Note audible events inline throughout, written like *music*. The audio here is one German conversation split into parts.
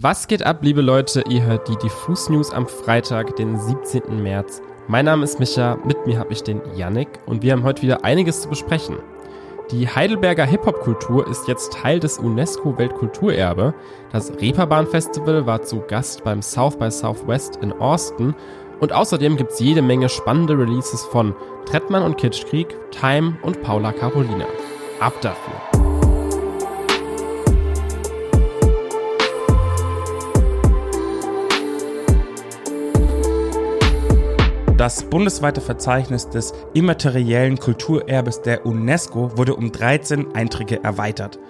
Was geht ab, liebe Leute? Ihr hört die Diffus News am Freitag, den 17. März. Mein Name ist Micha, mit mir habe ich den Yannick und wir haben heute wieder einiges zu besprechen. Die Heidelberger Hip-Hop-Kultur ist jetzt Teil des UNESCO-Weltkulturerbe. Das Reeperbahn-Festival war zu Gast beim South by Southwest in Austin und außerdem gibt es jede Menge spannende Releases von Trettmann und Kitschkrieg, Time und Paula Carolina. Ab dafür! Das bundesweite Verzeichnis des immateriellen Kulturerbes der UNESCO wurde um 13 Einträge erweitert.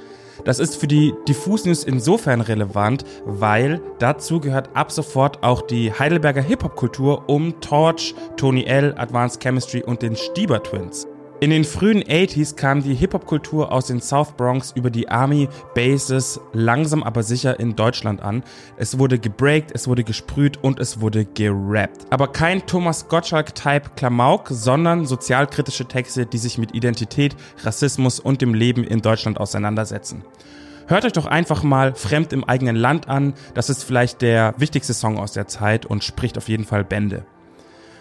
Das ist für die Diffus News insofern relevant, weil dazu gehört ab sofort auch die Heidelberger Hip-Hop-Kultur um Torch, Tony L., Advanced Chemistry und den Stieber Twins. In den frühen 80s kam die Hip-Hop-Kultur aus den South Bronx über die Army-Bases langsam aber sicher in Deutschland an. Es wurde gebreakt, es wurde gesprüht und es wurde gerappt. Aber kein Thomas Gottschalk-Type Klamauk, sondern sozialkritische Texte, die sich mit Identität, Rassismus und dem Leben in Deutschland auseinandersetzen. Hört euch doch einfach mal Fremd im eigenen Land an. Das ist vielleicht der wichtigste Song aus der Zeit und spricht auf jeden Fall Bände.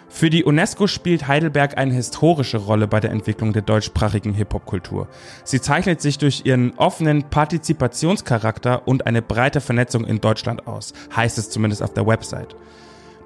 Für die UNESCO spielt Heidelberg eine historische Rolle bei der Entwicklung der deutschsprachigen Hip-Hop-Kultur. Sie zeichnet sich durch ihren offenen Partizipationscharakter und eine breite Vernetzung in Deutschland aus, heißt es zumindest auf der Website.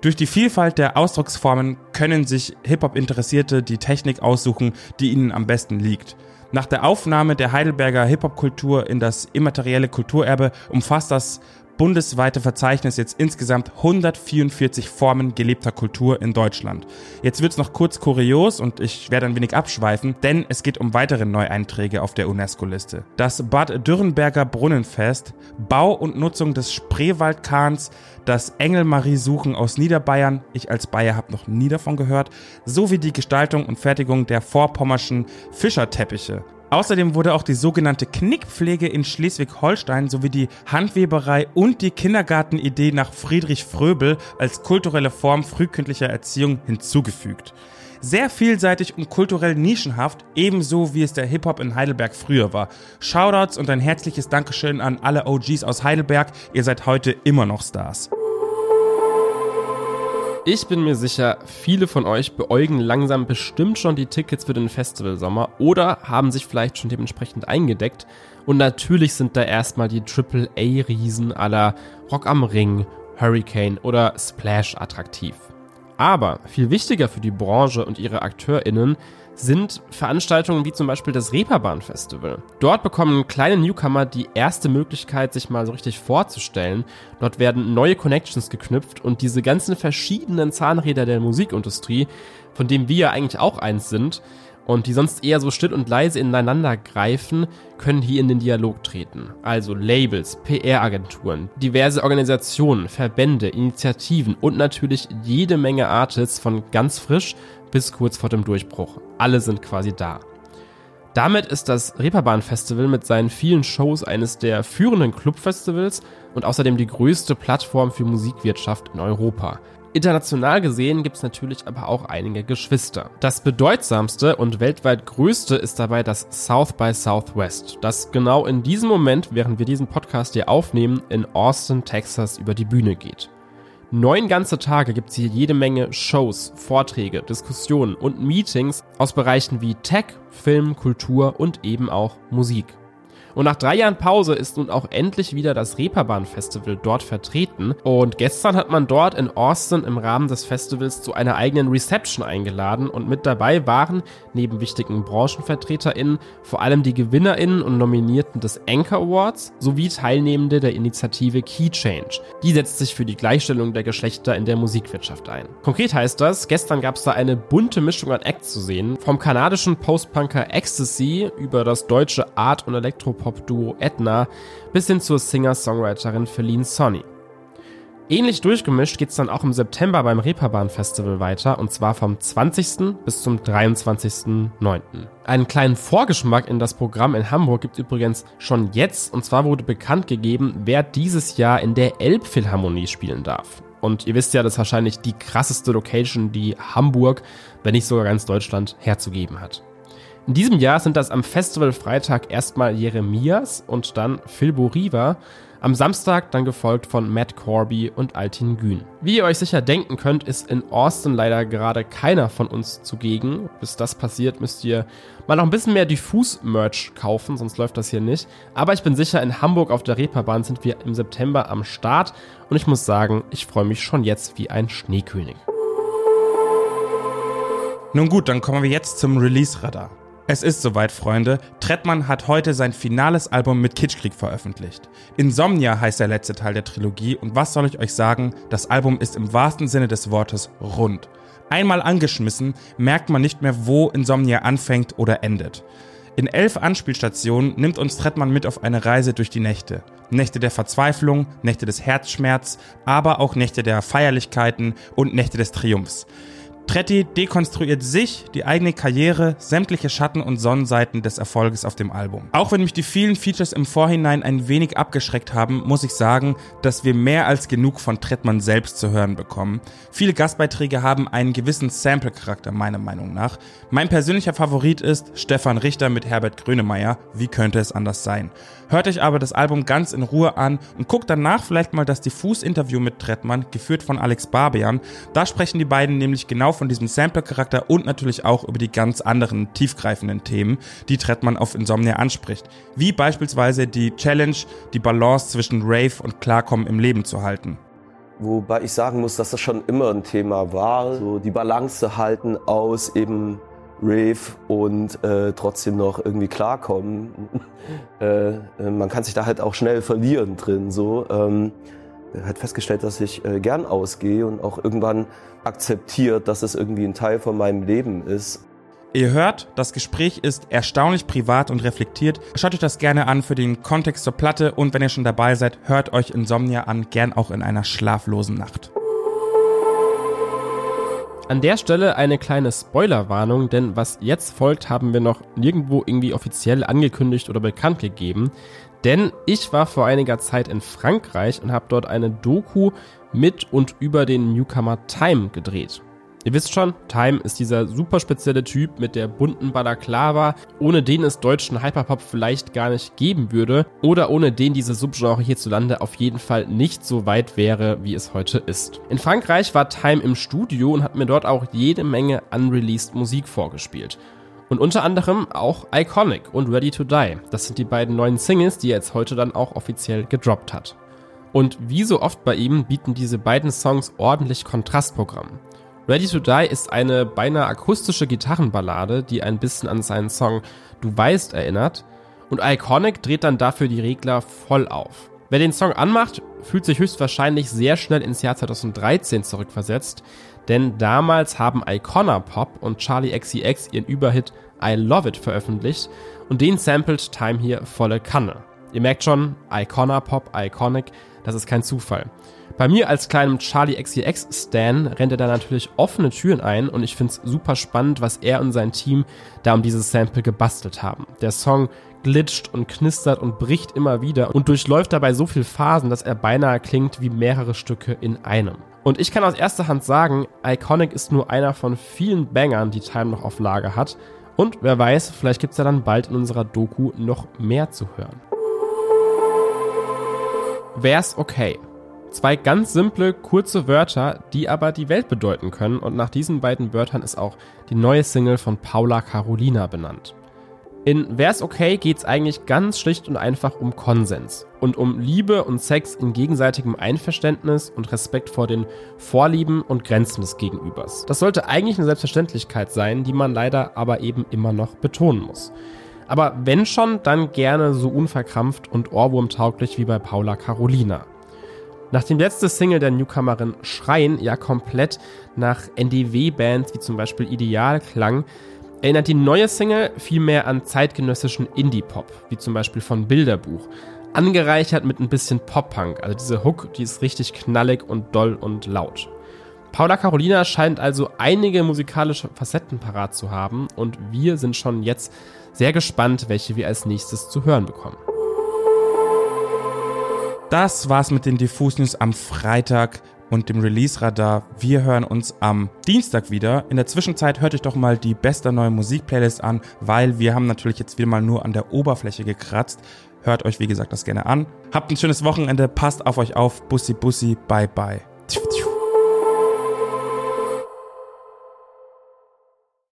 Durch die Vielfalt der Ausdrucksformen können sich Hip-Hop-Interessierte die Technik aussuchen, die ihnen am besten liegt. Nach der Aufnahme der Heidelberger Hip-Hop-Kultur in das immaterielle Kulturerbe umfasst das bundesweite Verzeichnis jetzt insgesamt 144 Formen gelebter Kultur in Deutschland. Jetzt wird es noch kurz kurios und ich werde ein wenig abschweifen, denn es geht um weitere Neueinträge auf der UNESCO-Liste. Das Bad Dürrenberger Brunnenfest, Bau und Nutzung des Spreewaldkahns, das Engelmarie-Suchen aus Niederbayern, ich als Bayer habe noch nie davon gehört, sowie die Gestaltung und Fertigung der vorpommerschen Fischerteppiche. Außerdem wurde auch die sogenannte Knickpflege in Schleswig-Holstein sowie die Handweberei und die Kindergartenidee nach Friedrich Fröbel als kulturelle Form frühkindlicher Erziehung hinzugefügt. Sehr vielseitig und kulturell nischenhaft, ebenso wie es der Hip-Hop in Heidelberg früher war. Shoutouts und ein herzliches Dankeschön an alle OGs aus Heidelberg, ihr seid heute immer noch Stars. Ich bin mir sicher, viele von euch beäugen langsam bestimmt schon die Tickets für den Festivalsommer oder haben sich vielleicht schon dementsprechend eingedeckt. Und natürlich sind da erstmal die AAA-Riesen aller Rock am Ring, Hurricane oder Splash attraktiv. Aber viel wichtiger für die Branche und ihre AkteurInnen sind Veranstaltungen wie zum Beispiel das Reeperbahn Festival. Dort bekommen kleine Newcomer die erste Möglichkeit, sich mal so richtig vorzustellen. Dort werden neue Connections geknüpft und diese ganzen verschiedenen Zahnräder der Musikindustrie, von denen wir ja eigentlich auch eins sind, und die sonst eher so still und leise ineinander greifen, können hier in den Dialog treten. Also Labels, PR-Agenturen, diverse Organisationen, Verbände, Initiativen und natürlich jede Menge Artists von ganz frisch bis kurz vor dem Durchbruch. Alle sind quasi da. Damit ist das Reeperbahn Festival mit seinen vielen Shows eines der führenden Clubfestivals und außerdem die größte Plattform für Musikwirtschaft in Europa. International gesehen gibt es natürlich aber auch einige Geschwister. Das bedeutsamste und weltweit größte ist dabei das South by Southwest, das genau in diesem Moment, während wir diesen Podcast hier aufnehmen, in Austin, Texas über die Bühne geht. Neun ganze Tage gibt es hier jede Menge Shows, Vorträge, Diskussionen und Meetings aus Bereichen wie Tech, Film, Kultur und eben auch Musik. Und nach drei Jahren Pause ist nun auch endlich wieder das Reeperbahn Festival dort vertreten. Und gestern hat man dort in Austin im Rahmen des Festivals zu einer eigenen Reception eingeladen. Und mit dabei waren neben wichtigen BranchenvertreterInnen vor allem die GewinnerInnen und Nominierten des Anchor Awards sowie Teilnehmende der Initiative Key Change. Die setzt sich für die Gleichstellung der Geschlechter in der Musikwirtschaft ein. Konkret heißt das, gestern gab es da eine bunte Mischung an Acts zu sehen. Vom kanadischen Postpunker Ecstasy über das deutsche Art- und Elektro Pop-Duo Edna bis hin zur Singer-Songwriterin Feline Sonny. Ähnlich durchgemischt geht es dann auch im September beim Reeperbahn Festival weiter und zwar vom 20. bis zum 23.09. Einen kleinen Vorgeschmack in das Programm in Hamburg gibt es übrigens schon jetzt und zwar wurde bekannt gegeben, wer dieses Jahr in der Elbphilharmonie spielen darf. Und ihr wisst ja, das ist wahrscheinlich die krasseste Location, die Hamburg, wenn nicht sogar ganz Deutschland, herzugeben hat. In diesem Jahr sind das am Festival Freitag erstmal Jeremias und dann Philbo Riva. Am Samstag dann gefolgt von Matt Corby und Altin Gün. Wie ihr euch sicher denken könnt, ist in Austin leider gerade keiner von uns zugegen. Bis das passiert, müsst ihr mal noch ein bisschen mehr Diffus-Merch kaufen, sonst läuft das hier nicht. Aber ich bin sicher, in Hamburg auf der Reeperbahn sind wir im September am Start und ich muss sagen, ich freue mich schon jetzt wie ein Schneekönig. Nun gut, dann kommen wir jetzt zum Release-Radar. Es ist soweit, Freunde. Trettmann hat heute sein finales Album mit Kitschkrieg veröffentlicht. Insomnia heißt der letzte Teil der Trilogie und was soll ich euch sagen? Das Album ist im wahrsten Sinne des Wortes rund. Einmal angeschmissen, merkt man nicht mehr, wo Insomnia anfängt oder endet. In elf Anspielstationen nimmt uns Trettmann mit auf eine Reise durch die Nächte. Nächte der Verzweiflung, Nächte des Herzschmerz, aber auch Nächte der Feierlichkeiten und Nächte des Triumphs. Tretti dekonstruiert sich, die eigene Karriere, sämtliche Schatten und Sonnenseiten des Erfolges auf dem Album. Auch wenn mich die vielen Features im Vorhinein ein wenig abgeschreckt haben, muss ich sagen, dass wir mehr als genug von Trettmann selbst zu hören bekommen. Viele Gastbeiträge haben einen gewissen Sample-Charakter, meiner Meinung nach. Mein persönlicher Favorit ist Stefan Richter mit Herbert Grönemeyer. Wie könnte es anders sein? Hört euch aber das Album ganz in Ruhe an und guckt danach vielleicht mal das Diffus-Interview mit Trettmann, geführt von Alex Barbian. Da sprechen die beiden nämlich genau von diesem Sampler-Charakter und natürlich auch über die ganz anderen tiefgreifenden Themen, die Trettmann auf Insomnia anspricht. Wie beispielsweise die Challenge, die Balance zwischen Rave und Klarkommen im Leben zu halten. Wobei ich sagen muss, dass das schon immer ein Thema war, so die Balance zu halten aus eben Rave und äh, trotzdem noch irgendwie klarkommen. *laughs* äh, äh, man kann sich da halt auch schnell verlieren drin. So, ähm, hat festgestellt, dass ich äh, gern ausgehe und auch irgendwann akzeptiert, dass es irgendwie ein Teil von meinem Leben ist. Ihr hört, das Gespräch ist erstaunlich privat und reflektiert. Schaut euch das gerne an für den Kontext zur Platte und wenn ihr schon dabei seid, hört euch Insomnia an, gern auch in einer schlaflosen Nacht. An der Stelle eine kleine Spoilerwarnung, denn was jetzt folgt, haben wir noch nirgendwo irgendwie offiziell angekündigt oder bekannt gegeben. Denn ich war vor einiger Zeit in Frankreich und habe dort eine Doku mit und über den Newcomer Time gedreht. Ihr wisst schon, Time ist dieser super spezielle Typ mit der bunten Balaklava, ohne den es deutschen Hyperpop vielleicht gar nicht geben würde oder ohne den diese Subgenre hierzulande auf jeden Fall nicht so weit wäre, wie es heute ist. In Frankreich war Time im Studio und hat mir dort auch jede Menge unreleased Musik vorgespielt. Und unter anderem auch Iconic und Ready to Die. Das sind die beiden neuen Singles, die er jetzt heute dann auch offiziell gedroppt hat. Und wie so oft bei ihm bieten diese beiden Songs ordentlich Kontrastprogramm. Ready to Die ist eine beinahe akustische Gitarrenballade, die ein bisschen an seinen Song Du weißt erinnert. Und Iconic dreht dann dafür die Regler voll auf. Wer den Song anmacht, fühlt sich höchstwahrscheinlich sehr schnell ins Jahr 2013 zurückversetzt, denn damals haben Icona Pop und Charlie XCX ihren Überhit I Love It veröffentlicht und den sampled Time hier volle Kanne. Ihr merkt schon, Icona Pop, Iconic, das ist kein Zufall. Bei mir als kleinem Charlie XCX Stan rennt er da natürlich offene Türen ein und ich find's super spannend, was er und sein Team da um dieses Sample gebastelt haben. Der Song glitscht und knistert und bricht immer wieder und durchläuft dabei so viele Phasen, dass er beinahe klingt wie mehrere Stücke in einem. Und ich kann aus erster Hand sagen, Iconic ist nur einer von vielen Bangern, die Time noch auf Lager hat. Und wer weiß, vielleicht gibt's ja dann bald in unserer Doku noch mehr zu hören. Wär's okay? Zwei ganz simple, kurze Wörter, die aber die Welt bedeuten können und nach diesen beiden Wörtern ist auch die neue Single von Paula Carolina benannt. In Wär's okay geht's eigentlich ganz schlicht und einfach um Konsens und um Liebe und Sex in gegenseitigem Einverständnis und Respekt vor den Vorlieben und Grenzen des Gegenübers. Das sollte eigentlich eine Selbstverständlichkeit sein, die man leider aber eben immer noch betonen muss. Aber wenn schon, dann gerne so unverkrampft und ohrwurmtauglich wie bei Paula Carolina. Nachdem letzte Single der Newcomerin Schreien ja komplett nach NDW-Bands wie zum Beispiel Ideal klang, erinnert die neue Single vielmehr an zeitgenössischen Indie-Pop, wie zum Beispiel von Bilderbuch. Angereichert mit ein bisschen Pop-Punk, also diese Hook, die ist richtig knallig und doll und laut. Paula Carolina scheint also einige musikalische Facetten parat zu haben und wir sind schon jetzt sehr gespannt, welche wir als nächstes zu hören bekommen. Das war's mit den Diffus News am Freitag und dem Release-Radar. Wir hören uns am Dienstag wieder. In der Zwischenzeit hört euch doch mal die beste neue Musik-Playlist an, weil wir haben natürlich jetzt wieder mal nur an der Oberfläche gekratzt. Hört euch, wie gesagt, das gerne an. Habt ein schönes Wochenende, passt auf euch auf. Bussi, bussi, bye, bye.